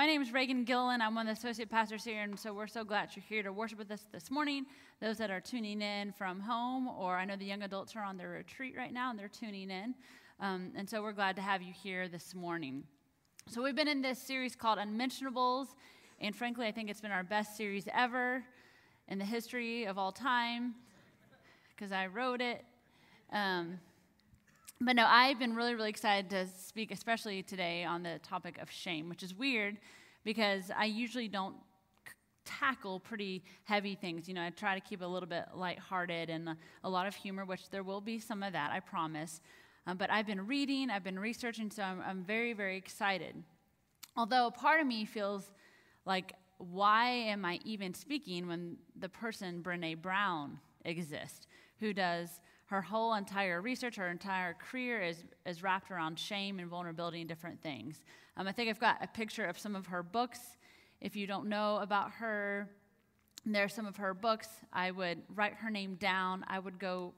My name is Reagan Gillen. I'm one of the associate pastors here, and so we're so glad you're here to worship with us this morning. Those that are tuning in from home, or I know the young adults are on their retreat right now and they're tuning in. Um, and so we're glad to have you here this morning. So we've been in this series called Unmentionables, and frankly, I think it's been our best series ever in the history of all time because I wrote it. Um, but no, I've been really, really excited to speak, especially today, on the topic of shame, which is weird because I usually don't tackle pretty heavy things. You know, I try to keep a little bit lighthearted and a lot of humor, which there will be some of that, I promise. Um, but I've been reading, I've been researching, so I'm, I'm very, very excited. Although a part of me feels like, why am I even speaking when the person, Brene Brown, exists, who does her whole entire research, her entire career is, is wrapped around shame and vulnerability and different things. Um, I think I've got a picture of some of her books. If you don't know about her, there are some of her books. I would write her name down. I would go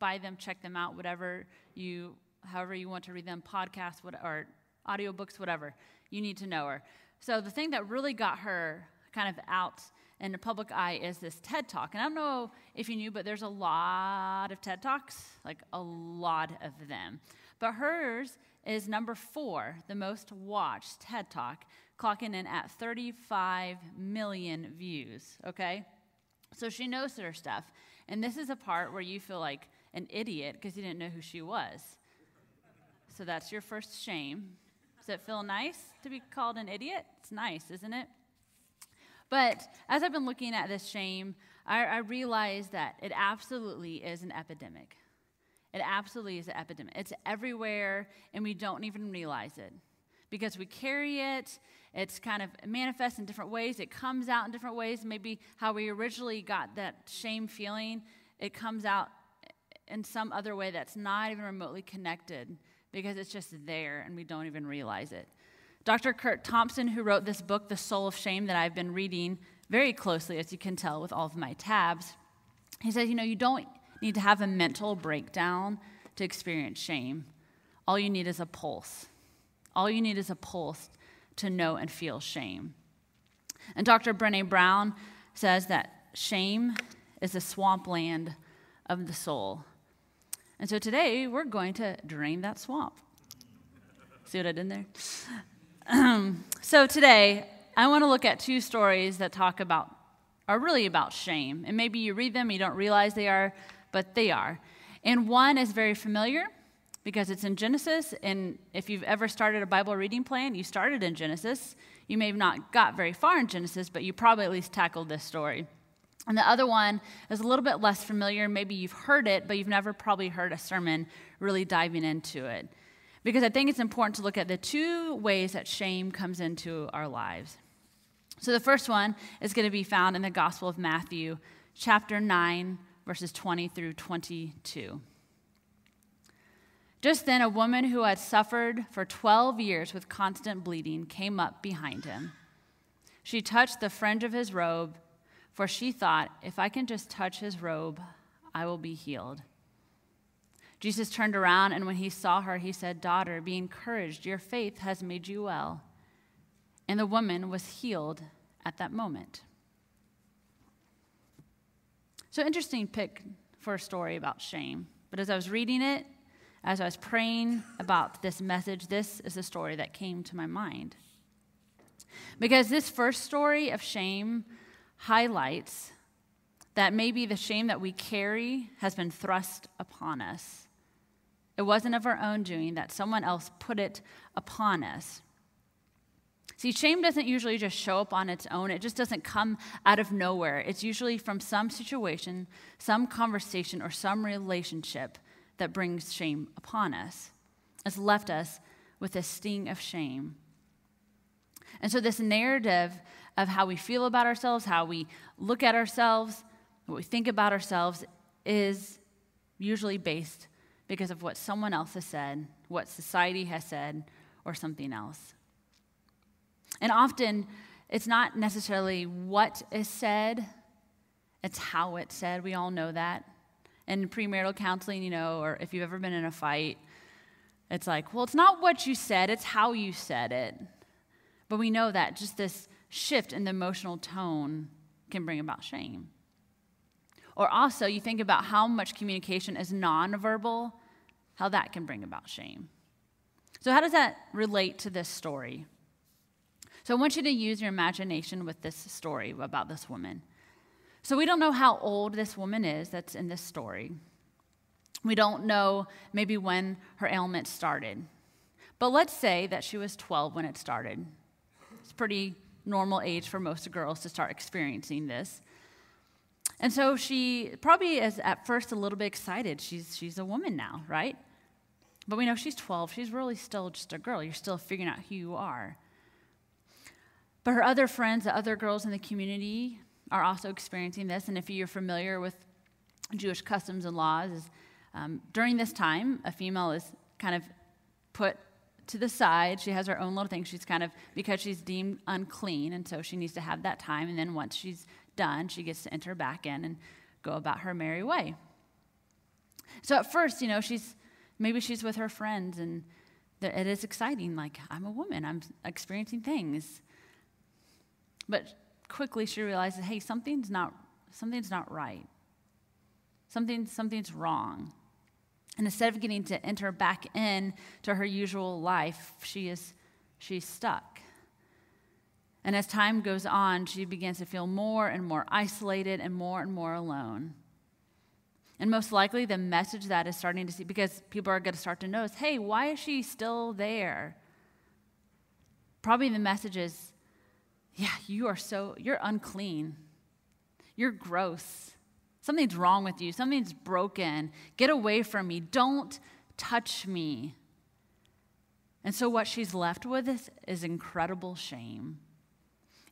buy them, check them out, whatever you, however you want to read them, podcasts what, or audiobooks, whatever. You need to know her. So the thing that really got her kind of out in the public eye is this TED Talk. And I don't know if you knew, but there's a lot of TED Talks, like a lot of them. But hers is number four, the most watched TED Talk, clocking in at 35 million views, okay? So she knows her stuff. And this is a part where you feel like an idiot because you didn't know who she was. So that's your first shame. Does it feel nice to be called an idiot? It's nice, isn't it? But as I've been looking at this shame, I, I realize that it absolutely is an epidemic. It absolutely is an epidemic. It's everywhere, and we don't even realize it because we carry it. It's kind of manifests in different ways. It comes out in different ways. Maybe how we originally got that shame feeling, it comes out in some other way that's not even remotely connected because it's just there and we don't even realize it. Dr. Kurt Thompson, who wrote this book, The Soul of Shame, that I've been reading very closely, as you can tell with all of my tabs, he says, you know, you don't need to have a mental breakdown to experience shame. All you need is a pulse. All you need is a pulse to know and feel shame. And Dr. Brene Brown says that shame is the swampland of the soul. And so today we're going to drain that swamp. See what I did there? so today, I want to look at two stories that talk about, are really about shame. And maybe you read them, you don't realize they are, but they are. And one is very familiar because it's in Genesis. And if you've ever started a Bible reading plan, you started in Genesis. You may have not got very far in Genesis, but you probably at least tackled this story. And the other one is a little bit less familiar. Maybe you've heard it, but you've never probably heard a sermon really diving into it because I think it's important to look at the two ways that shame comes into our lives. So the first one is going to be found in the Gospel of Matthew, chapter 9, verses 20 through 22. Just then, a woman who had suffered for 12 years with constant bleeding came up behind him. She touched the fringe of his robe, for she thought, if I can just touch his robe, I will be healed. Jesus turned around, and when he saw her, he said, Daughter, be encouraged. Your faith has made you well. And the woman was healed at that moment. So, interesting pick for a story about shame. But as I was reading it, as I was praying about this message, this is the story that came to my mind. Because this first story of shame highlights that maybe the shame that we carry has been thrust upon us. It wasn't of our own doing, that someone else put it upon us. See, shame doesn't usually just show up on its own. It just doesn't come out of nowhere. It's usually from some situation, some conversation, or some relationship that brings shame upon us. It's left us with a sting of shame. And so, this narrative of how we feel about ourselves, how we look at ourselves, what we think about ourselves, is usually based because of what someone else has said, what society has said, or something else. And often, it's not necessarily what is said, it's how it's said. We all know that. In premarital counseling, you know, or if you've ever been in a fight, it's like, well, it's not what you said, it's how you said it. But we know that just this shift in the emotional tone can bring about shame. Or also, you think about how much communication is nonverbal, how that can bring about shame. So, how does that relate to this story? So, I want you to use your imagination with this story about this woman. So, we don't know how old this woman is that's in this story. We don't know maybe when her ailment started. But let's say that she was 12 when it started. It's pretty normal age for most girls to start experiencing this. And so she probably is at first a little bit excited. She's, she's a woman now, right? But we know she's 12. She's really still just a girl. You're still figuring out who you are. But her other friends, the other girls in the community, are also experiencing this. And if you're familiar with Jewish customs and laws, um, during this time, a female is kind of put to the side. She has her own little thing. She's kind of, because she's deemed unclean, and so she needs to have that time. And then once she's done, she gets to enter back in and go about her merry way. So at first, you know, she's maybe she's with her friends, and it is exciting. Like, I'm a woman, I'm experiencing things. But quickly she realizes, hey, something's not, something's not right. Something, something's wrong. And instead of getting to enter back in to her usual life, she is she's stuck. And as time goes on, she begins to feel more and more isolated and more and more alone. And most likely, the message that is starting to see, because people are going to start to notice, hey, why is she still there? Probably the message is, yeah, you are so, you're unclean. You're gross. Something's wrong with you. Something's broken. Get away from me. Don't touch me. And so, what she's left with is, is incredible shame.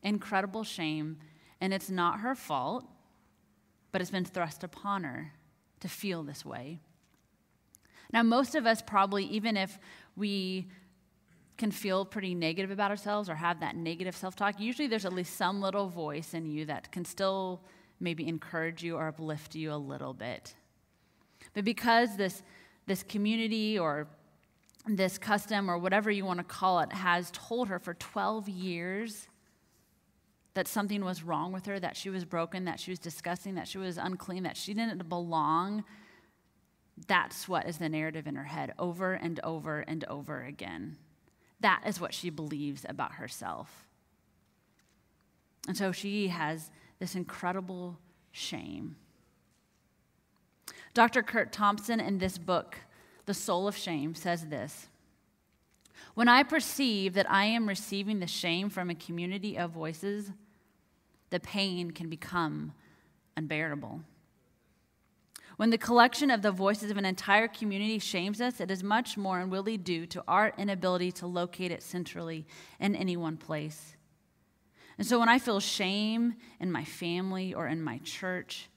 Incredible shame. And it's not her fault, but it's been thrust upon her to feel this way. Now, most of us probably, even if we can feel pretty negative about ourselves or have that negative self talk, usually there's at least some little voice in you that can still maybe encourage you or uplift you a little bit. But because this, this community or this custom or whatever you want to call it has told her for 12 years that something was wrong with her, that she was broken, that she was disgusting, that she was unclean, that she didn't belong, that's what is the narrative in her head over and over and over again. That is what she believes about herself. And so she has this incredible shame. Dr. Kurt Thompson, in this book, The Soul of Shame, says this When I perceive that I am receiving the shame from a community of voices, the pain can become unbearable. When the collection of the voices of an entire community shames us, it is much more and really due to our inability to locate it centrally in any one place. And so when I feel shame in my family or in my church,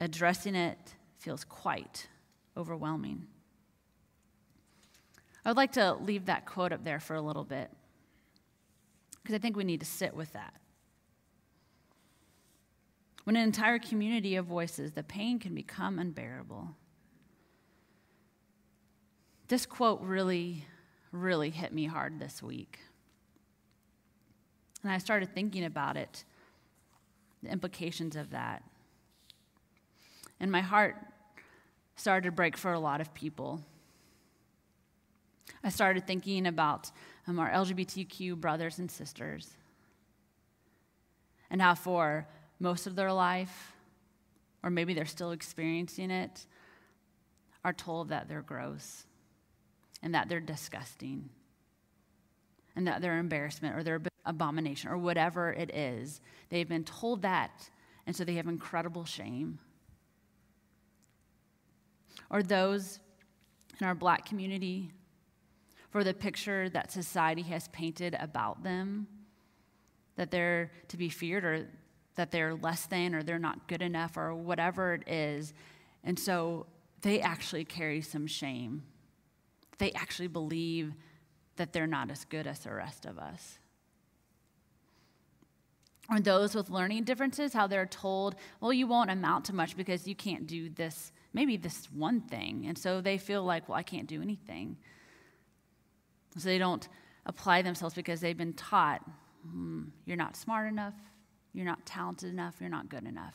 addressing it feels quite overwhelming. I would like to leave that quote up there for a little bit because I think we need to sit with that. When an entire community of voices, the pain can become unbearable. This quote really, really hit me hard this week. And I started thinking about it, the implications of that. And my heart started to break for a lot of people. I started thinking about um, our LGBTQ brothers and sisters and how, for most of their life, or maybe they're still experiencing it, are told that they're gross and that they're disgusting and that they're embarrassment or they're abomination or whatever it is. They've been told that, and so they have incredible shame. Or those in our black community for the picture that society has painted about them that they're to be feared or that they're less than or they're not good enough or whatever it is. And so they actually carry some shame. They actually believe that they're not as good as the rest of us. Or those with learning differences, how they're told, well, you won't amount to much because you can't do this, maybe this one thing. And so they feel like, well, I can't do anything. So they don't apply themselves because they've been taught hmm, you're not smart enough, you're not talented enough, you're not good enough.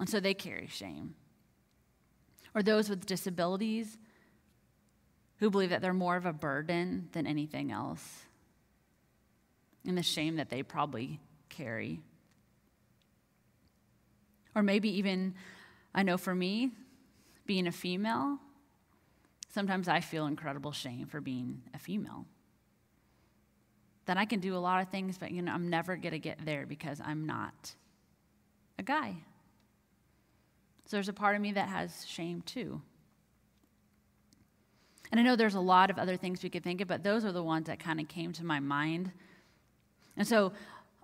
And so they carry shame. Or those with disabilities who believe that they're more of a burden than anything else, and the shame that they probably carry. Or maybe even, I know for me, being a female, sometimes I feel incredible shame for being a female. That I can do a lot of things, but you know, I'm never going to get there because I'm not a guy. So there's a part of me that has shame too. And I know there's a lot of other things we could think of, but those are the ones that kind of came to my mind. And so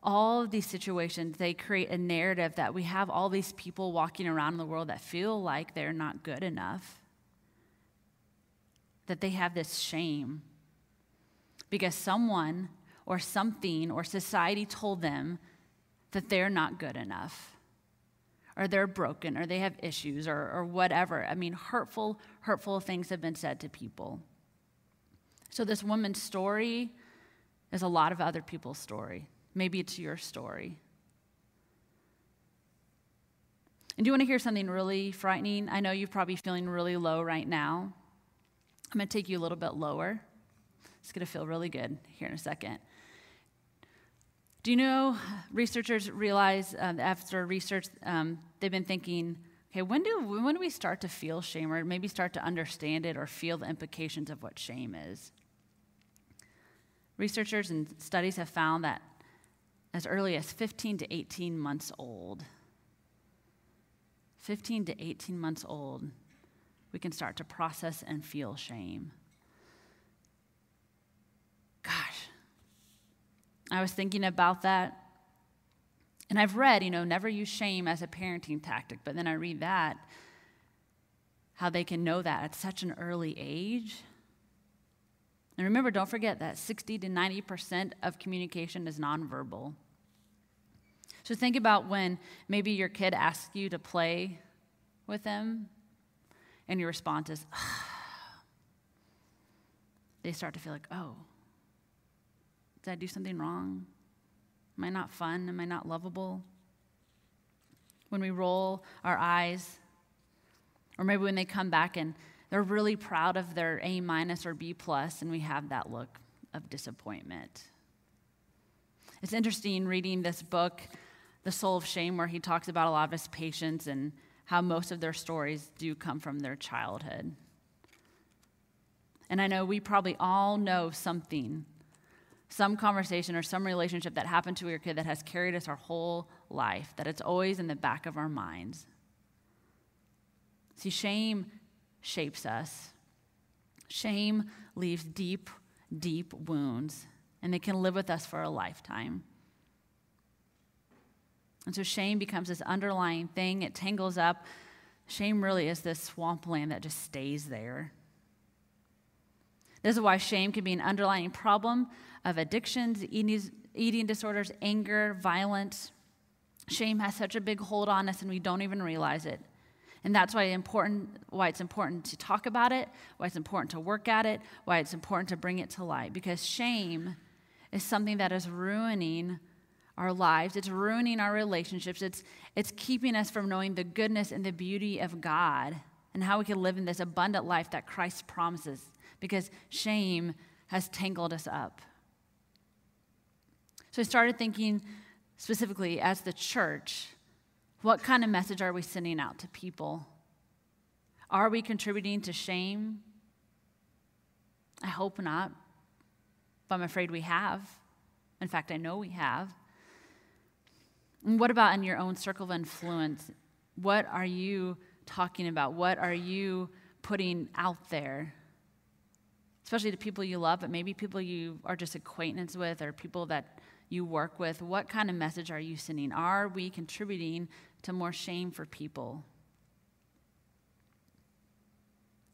all of these situations, they create a narrative that we have all these people walking around in the world that feel like they're not good enough, that they have this shame because someone or something or society told them that they're not good enough or they're broken or they have issues or, or whatever. I mean, hurtful, hurtful things have been said to people. So, this woman's story is a lot of other people's story. Maybe it's your story. And do you want to hear something really frightening? I know you're probably feeling really low right now. I'm going to take you a little bit lower. It's going to feel really good here in a second. Do you know researchers realize uh, after research, um, they've been thinking, okay, when do, when do we start to feel shame or maybe start to understand it or feel the implications of what shame is? Researchers and studies have found that as early as 15 to 18 months old, 15 to 18 months old, we can start to process and feel shame. I was thinking about that. And I've read, you know, never use shame as a parenting tactic, but then I read that, how they can know that at such an early age. And remember, don't forget that 60 to 90% of communication is nonverbal. So think about when maybe your kid asks you to play with them, and your response is, they start to feel like, oh, did I do something wrong? Am I not fun? Am I not lovable? When we roll our eyes, or maybe when they come back and they're really proud of their A minus or B plus, and we have that look of disappointment. It's interesting reading this book, The Soul of Shame, where he talks about a lot of his patients and how most of their stories do come from their childhood. And I know we probably all know something some conversation or some relationship that happened to your kid that has carried us our whole life, that it's always in the back of our minds. See, shame shapes us. Shame leaves deep, deep wounds, and they can live with us for a lifetime. And so shame becomes this underlying thing, it tangles up. Shame really is this swampland that just stays there. This is why shame can be an underlying problem of addictions, eating, disorders, anger, violence. Shame has such a big hold on us and we don't even realize it. And that's why, important, why it's important to talk about it, why it's important to work at it, why it's important to bring it to light. Because shame is something that is ruining our lives, it's ruining our relationships, it's, it's keeping us from knowing the goodness and the beauty of God and how we can live in this abundant life that Christ promises. Because shame has tangled us up. So I started thinking specifically as the church, what kind of message are we sending out to people? Are we contributing to shame? I hope not, but I'm afraid we have. In fact, I know we have. And what about in your own circle of influence? What are you talking about? What are you putting out there? Especially to people you love, but maybe people you are just acquaintance with or people that you work with, what kind of message are you sending? Are we contributing to more shame for people?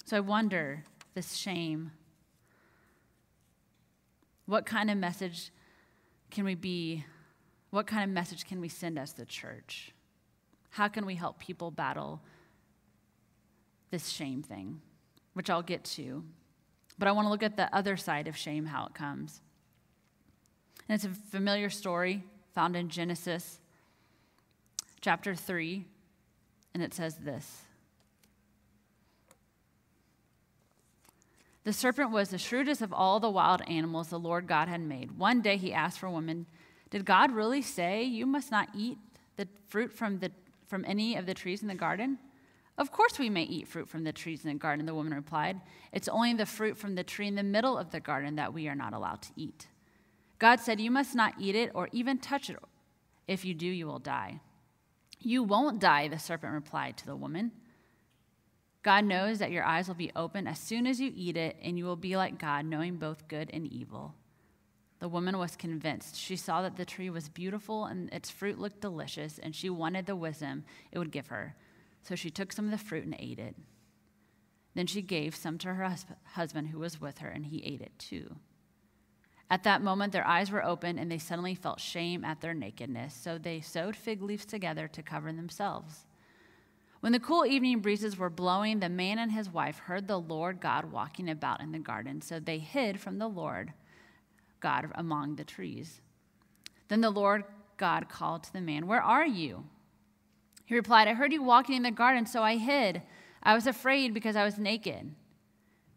So I wonder this shame. What kind of message can we be? What kind of message can we send as the church? How can we help people battle this shame thing, which I'll get to? But I want to look at the other side of shame, how it comes. And it's a familiar story found in Genesis chapter 3, and it says this The serpent was the shrewdest of all the wild animals the Lord God had made. One day he asked for a woman, Did God really say you must not eat the fruit from, the, from any of the trees in the garden? Of course we may eat fruit from the trees in the garden, the woman replied. It's only the fruit from the tree in the middle of the garden that we are not allowed to eat. God said, You must not eat it or even touch it. If you do, you will die. You won't die, the serpent replied to the woman. God knows that your eyes will be open as soon as you eat it, and you will be like God, knowing both good and evil. The woman was convinced. She saw that the tree was beautiful and its fruit looked delicious, and she wanted the wisdom it would give her. So she took some of the fruit and ate it. Then she gave some to her husband who was with her, and he ate it too. At that moment, their eyes were open, and they suddenly felt shame at their nakedness. So they sewed fig leaves together to cover themselves. When the cool evening breezes were blowing, the man and his wife heard the Lord God walking about in the garden. So they hid from the Lord God among the trees. Then the Lord God called to the man, Where are you? He replied, I heard you walking in the garden, so I hid. I was afraid because I was naked.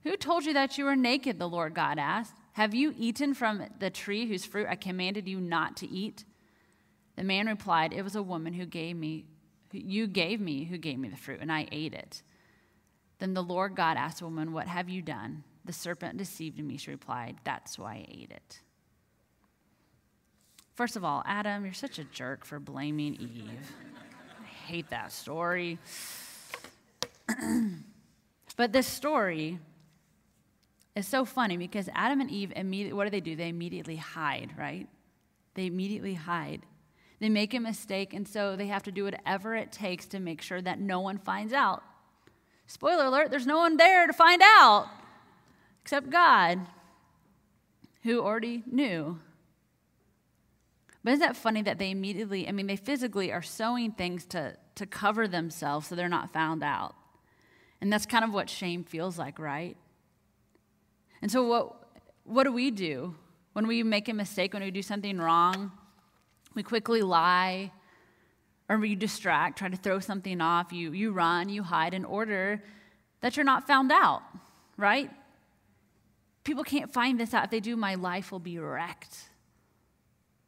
Who told you that you were naked? The Lord God asked. Have you eaten from the tree whose fruit I commanded you not to eat? The man replied, It was a woman who gave me, you gave me, who gave me the fruit, and I ate it. Then the Lord God asked the woman, What have you done? The serpent deceived me, she replied. That's why I ate it. First of all, Adam, you're such a jerk for blaming Eve. Hate that story. but this story is so funny because Adam and Eve immediately, what do they do? They immediately hide, right? They immediately hide. They make a mistake, and so they have to do whatever it takes to make sure that no one finds out. Spoiler alert, there's no one there to find out except God, who already knew. But isn't that funny that they immediately, I mean, they physically are sewing things to, to cover themselves so they're not found out. And that's kind of what shame feels like, right? And so, what, what do we do when we make a mistake, when we do something wrong? We quickly lie or we distract, try to throw something off. You, you run, you hide in order that you're not found out, right? People can't find this out. If they do, my life will be wrecked.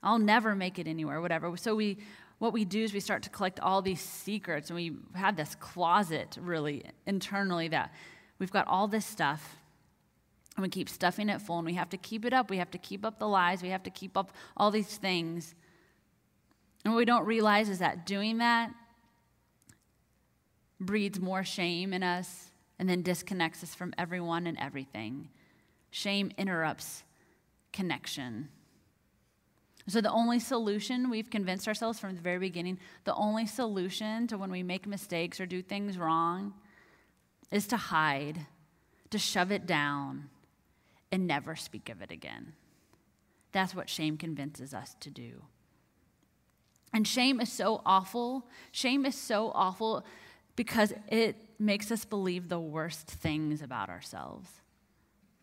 I'll never make it anywhere, whatever. So we, what we do is we start to collect all these secrets, and we have this closet really internally that we've got all this stuff and we keep stuffing it full, and we have to keep it up. We have to keep up the lies. We have to keep up all these things. And what we don't realize is that doing that breeds more shame in us and then disconnects us from everyone and everything. Shame interrupts connection. So, the only solution we've convinced ourselves from the very beginning, the only solution to when we make mistakes or do things wrong is to hide, to shove it down, and never speak of it again. That's what shame convinces us to do. And shame is so awful. Shame is so awful because it makes us believe the worst things about ourselves.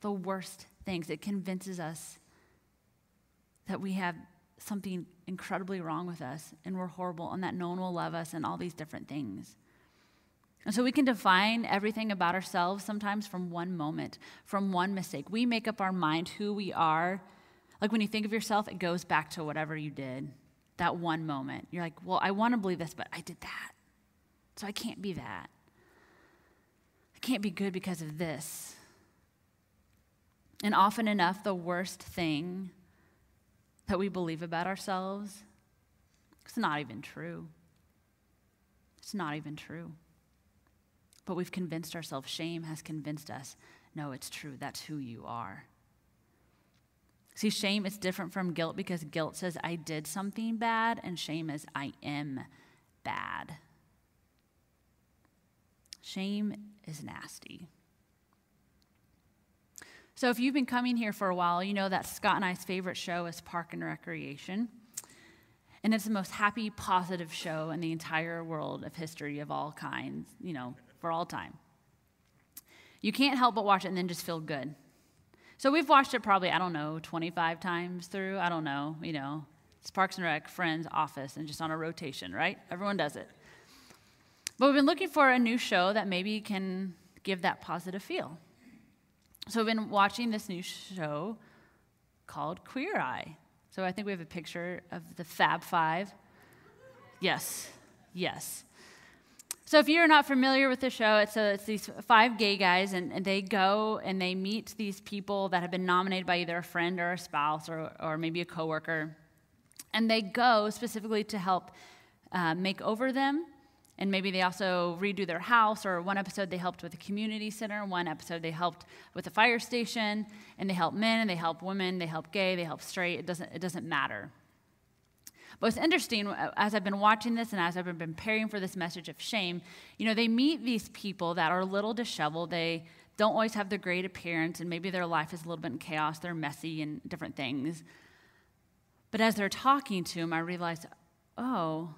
The worst things. It convinces us that we have something incredibly wrong with us and we're horrible and that no one will love us and all these different things. And so we can define everything about ourselves sometimes from one moment, from one mistake. We make up our mind who we are. Like when you think of yourself, it goes back to whatever you did, that one moment. You're like, well, I want to believe this, but I did that. So I can't be that. I can't be good because of this. And often enough, the worst thing that we believe about ourselves, it's not even true. It's not even true. But we've convinced ourselves, shame has convinced us, no, it's true, that's who you are. See, shame is different from guilt because guilt says, I did something bad, and shame is, I am bad. Shame is nasty. So, if you've been coming here for a while, you know that Scott and I's favorite show is Park and Recreation. And it's the most happy, positive show in the entire world of history of all kinds, you know, for all time. You can't help but watch it and then just feel good. So we've watched it probably, I don't know, 25 times through. I don't know, you know. It's Parks and Rec, Friends, Office, and just on a rotation, right? Everyone does it. But we've been looking for a new show that maybe can give that positive feel. So I've been watching this new show called Queer Eye. So I think we have a picture of the Fab Five. Yes, yes. So if you're not familiar with the show, it's, a, it's these five gay guys, and, and, they go and they meet these people that have been nominated by either a friend or a spouse or, or maybe a coworker. And they go specifically to help uh, make over them and maybe they also redo their house or one episode they helped with a community center one episode they helped with a fire station and they help men and they help women they help gay they help straight it doesn't, it doesn't matter. But what's interesting uh, as i've been watching this and as i've been preparing for this message of shame you know they meet these people that are a little disheveled they don't always have the great appearance and maybe their life is a little bit in chaos they're messy and different things. But as they're talking to them i realized oh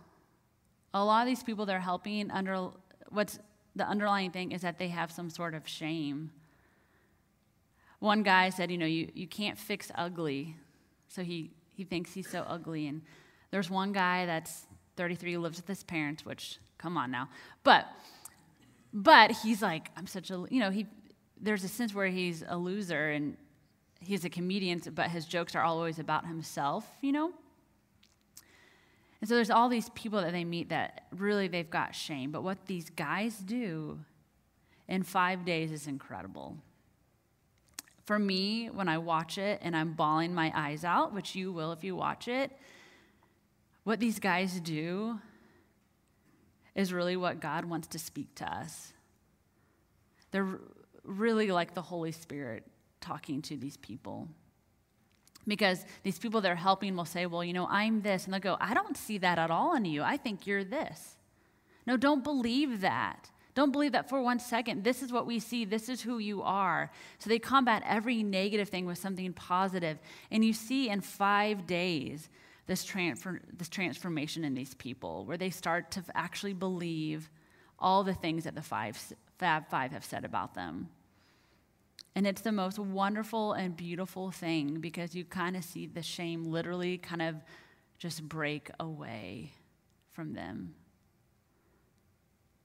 a lot of these people they're helping under what's the underlying thing is that they have some sort of shame. One guy said, you know, you, you can't fix ugly. So he, he thinks he's so ugly. And there's one guy that's 33 who lives with his parents, which, come on now. But, but he's like, I'm such a, you know, he, there's a sense where he's a loser and he's a comedian, but his jokes are always about himself, you know? And so there's all these people that they meet that really they've got shame. But what these guys do in five days is incredible. For me, when I watch it and I'm bawling my eyes out, which you will if you watch it, what these guys do is really what God wants to speak to us. They're really like the Holy Spirit talking to these people. Because these people they're helping will say, Well, you know, I'm this. And they'll go, I don't see that at all in you. I think you're this. No, don't believe that. Don't believe that for one second. This is what we see. This is who you are. So they combat every negative thing with something positive. And you see in five days this, transfer, this transformation in these people where they start to actually believe all the things that the five, Fab Five have said about them. And it's the most wonderful and beautiful thing because you kind of see the shame literally kind of just break away from them.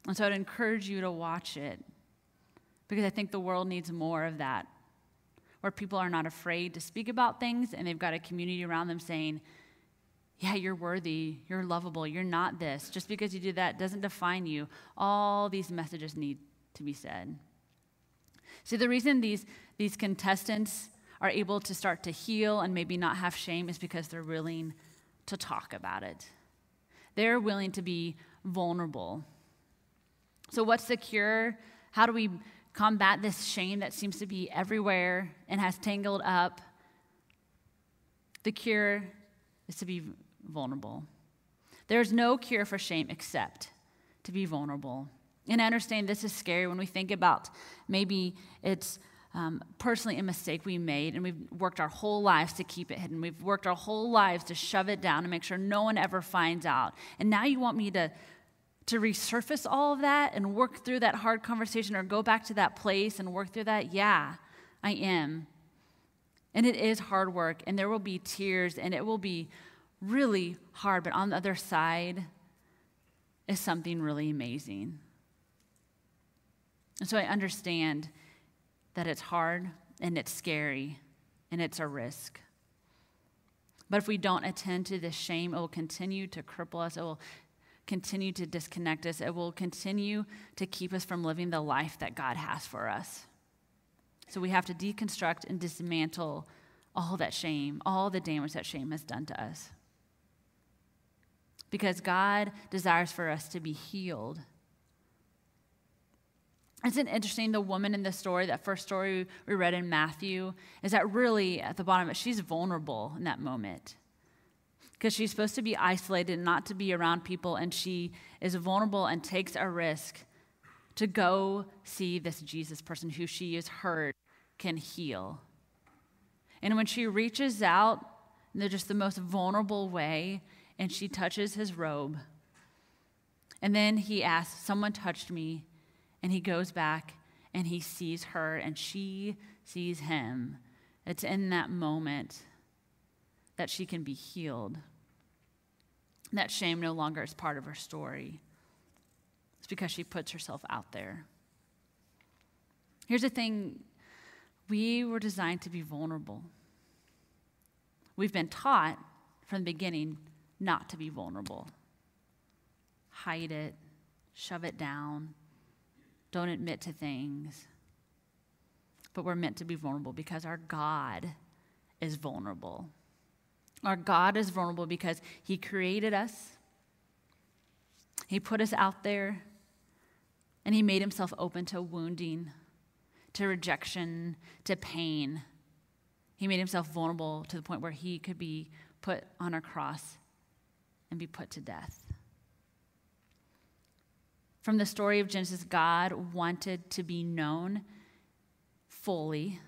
And so I'd encourage you to watch it because I think the world needs more of that, where people are not afraid to speak about things and they've got a community around them saying, yeah, you're worthy, you're lovable, you're not this. Just because you do that doesn't define you. All these messages need to be said. See, the reason these, these contestants are able to start to heal and maybe not have shame is because they're willing to talk about it. They're willing to be vulnerable. So, what's the cure? How do we combat this shame that seems to be everywhere and has tangled up? The cure is to be vulnerable. There's no cure for shame except to be vulnerable. And I understand this is scary when we think about maybe it's um, personally a mistake we made and we've worked our whole lives to keep it hidden. We've worked our whole lives to shove it down and make sure no one ever finds out. And now you want me to, to resurface all of that and work through that hard conversation or go back to that place and work through that? Yeah, I am. And it is hard work and there will be tears and it will be really hard, but on the other side is something really amazing. And so I understand that it's hard and it's scary and it's a risk. But if we don't attend to this shame, it will continue to cripple us. It will continue to disconnect us. It will continue to keep us from living the life that God has for us. So we have to deconstruct and dismantle all that shame, all the damage that shame has done to us. Because God desires for us to be healed isn't interesting? The woman in the story, that first story we read in Matthew, is that really at the bottom of it, she's vulnerable in that moment. Because she's supposed to be isolated and not to be around people, and she is vulnerable and takes a risk to go see this Jesus person who she has heard can heal. And when she reaches out in just the most vulnerable way, and she touches his robe, and then he asks, Someone touched me. And he goes back and he sees her and she sees him. It's in that moment that she can be healed. That shame no longer is part of her story. It's because she puts herself out there. Here's the thing we were designed to be vulnerable. We've been taught from the beginning not to be vulnerable. Hide it, shove it down, don't admit to things. But we're meant to be vulnerable because our God is vulnerable. Our God is vulnerable because He created us, He put us out there, and He made Himself open to wounding, to rejection, to pain. He made Himself vulnerable to the point where He could be put on a cross and be put to death. From the story of Genesis, God wanted to be known fully,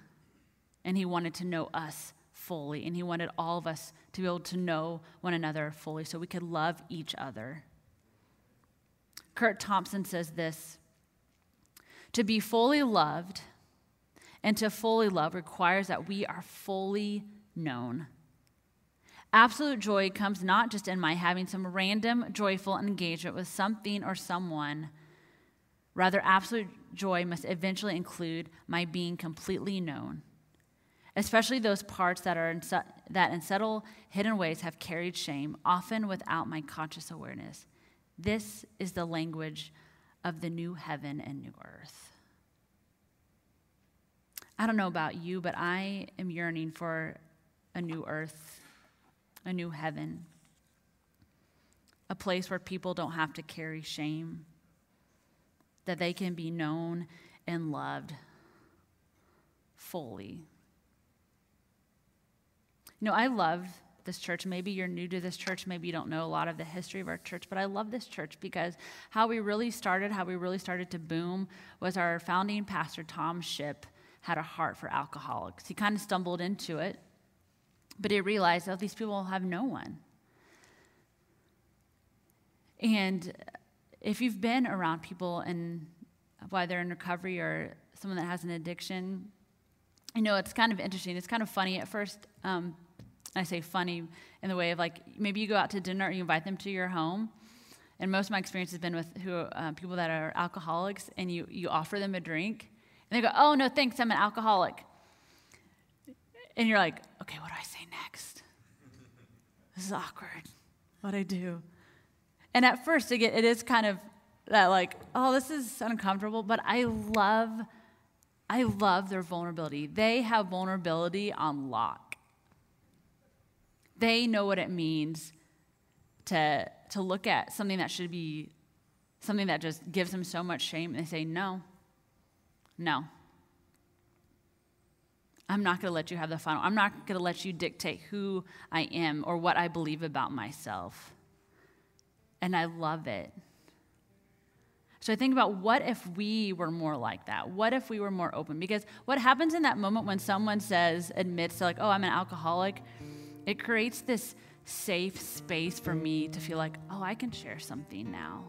and He wanted to know us fully, and He wanted all of us to be able to know one another fully so we could love each other. Kurt Thompson says this To be fully loved and to fully love requires that we are fully known. Absolute joy comes not just in my having some random joyful engagement with something or someone. Rather, absolute joy must eventually include my being completely known, especially those parts that, are in, that in subtle, hidden ways have carried shame, often without my conscious awareness. This is the language of the new heaven and new earth. I don't know about you, but I am yearning for a new earth a new heaven, a place where people don't have to carry shame, that they can be known and loved fully. You know, I love this church. Maybe you're new to this church. Maybe you don't know a lot of the history of our church, but I love this church because how we really started, how we really started to boom, was our founding pastor, Tom Ship, had a heart for alcoholics. He kind of stumbled into it but he realized that oh, these people have no one. And if you've been around people and whether in recovery or someone that has an addiction, you know, it's kind of interesting. It's kind of funny at first. Um, I say funny in the way of like maybe you go out to dinner or you invite them to your home. And most of my experience has been with who, uh, people that are alcoholics, and you, you offer them a drink, and they go, Oh, no, thanks, I'm an alcoholic. And you're like, okay, what do I say next? This is awkward. What do I do? And at first, it is kind of that like, oh, this is uncomfortable, but I love, I love their vulnerability. They have vulnerability on lock. They know what it means to, to look at something that should be something that just gives them so much shame, and they say, no, no, I'm not going to let you have the final. I'm not going to let you dictate who I am or what I believe about myself. And I love it. So I think about what if we were more like that? What if we were more open? Because what happens in that moment when someone says, admits to like, oh, I'm an alcoholic, it creates this safe space for me to feel like, oh, I can share something now.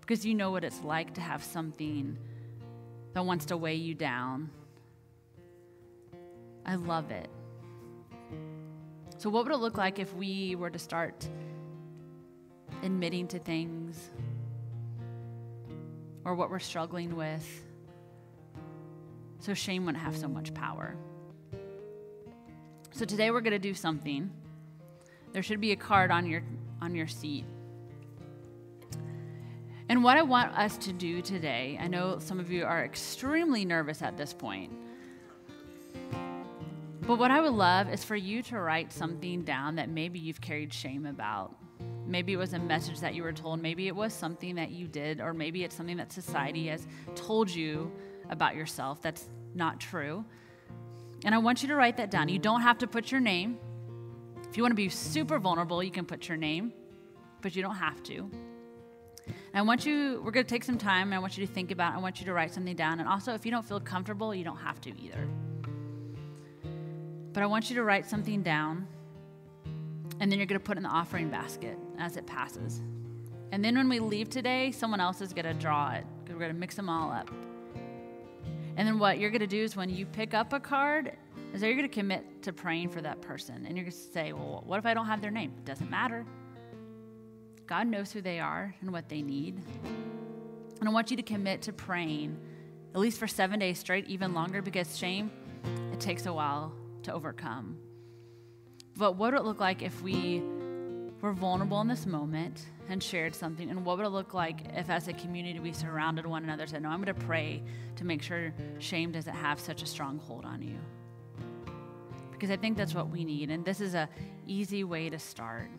Because you know what it's like to have something that wants to weigh you down I love it. So, what would it look like if we were to start admitting to things or what we're struggling with so shame wouldn't have so much power? So, today we're going to do something. There should be a card on your, on your seat. And what I want us to do today, I know some of you are extremely nervous at this point. But what I would love is for you to write something down that maybe you've carried shame about. Maybe it was a message that you were told. Maybe it was something that you did, or maybe it's something that society has told you about yourself that's not true. And I want you to write that down. You don't have to put your name. If you want to be super vulnerable, you can put your name, but you don't have to. And I want you, we're going to take some time and I want you to think about it. I want you to write something down. And also, if you don't feel comfortable, you don't have to either. But I want you to write something down, and then you're going to put in the offering basket as it passes. And then when we leave today, someone else is going to draw it because we're going to mix them all up. And then what you're going to do is when you pick up a card, is that you're going to commit to praying for that person. And you're going to say, well, what if I don't have their name? It doesn't matter. God knows who they are and what they need. And I want you to commit to praying at least for seven days straight, even longer, because shame, it takes a while to overcome. But what would it look like if we were vulnerable in this moment and shared something? And what would it look like if, as a community, we surrounded one another, and said, No, I'm going to pray to make sure shame doesn't have such a strong hold on you? Because I think that's what we need. And this is a easy way to start.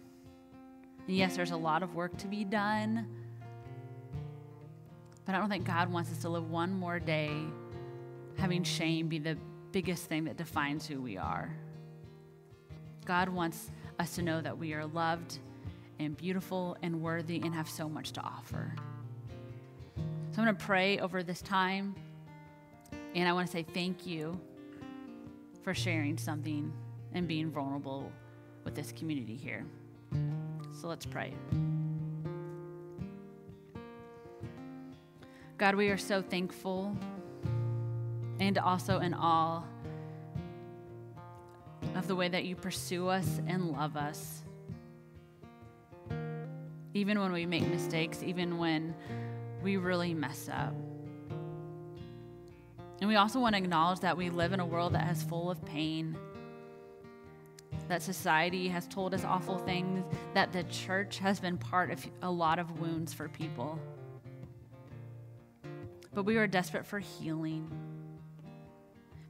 And yes, there's a lot of work to be done. But I don't think God wants us to live one more day having shame be the biggest thing that defines who we are. God wants us to know that we are loved and beautiful and worthy and have so much to offer. So I'm going to pray over this time, and I want to say thank you for sharing something and being vulnerable with this community here. So let's pray. God, we are so thankful and also in awe of the way that you pursue us and love us. Even when we make mistakes, even when we really mess up. And we also want to acknowledge that we live in a world that is full of pain, that society has told us awful things, that the church has been part of a lot of wounds for people. But we are desperate for healing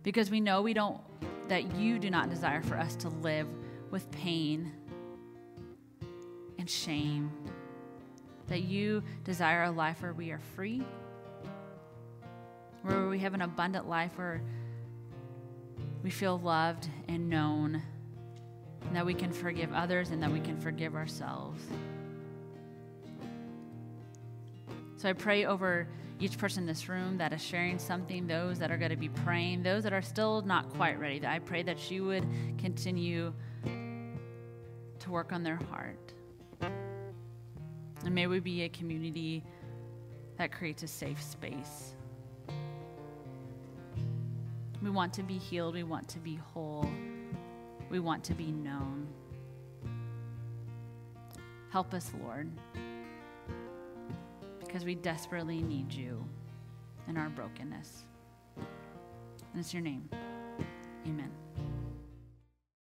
because we know we don't that you do not desire for us to live with pain and shame. That you desire a life where we are free, where we have an abundant life where we feel loved and known, and that we can forgive others and that we can forgive ourselves. So I pray over each person in this room that is sharing something, those that are going to be praying, those that are still not quite ready, I pray that you would continue to work on their heart. And may we be a community that creates a safe space. We want to be healed, we want to be whole, we want to be known. Help us, Lord because we desperately need you in our brokenness. And it's your name. Amen.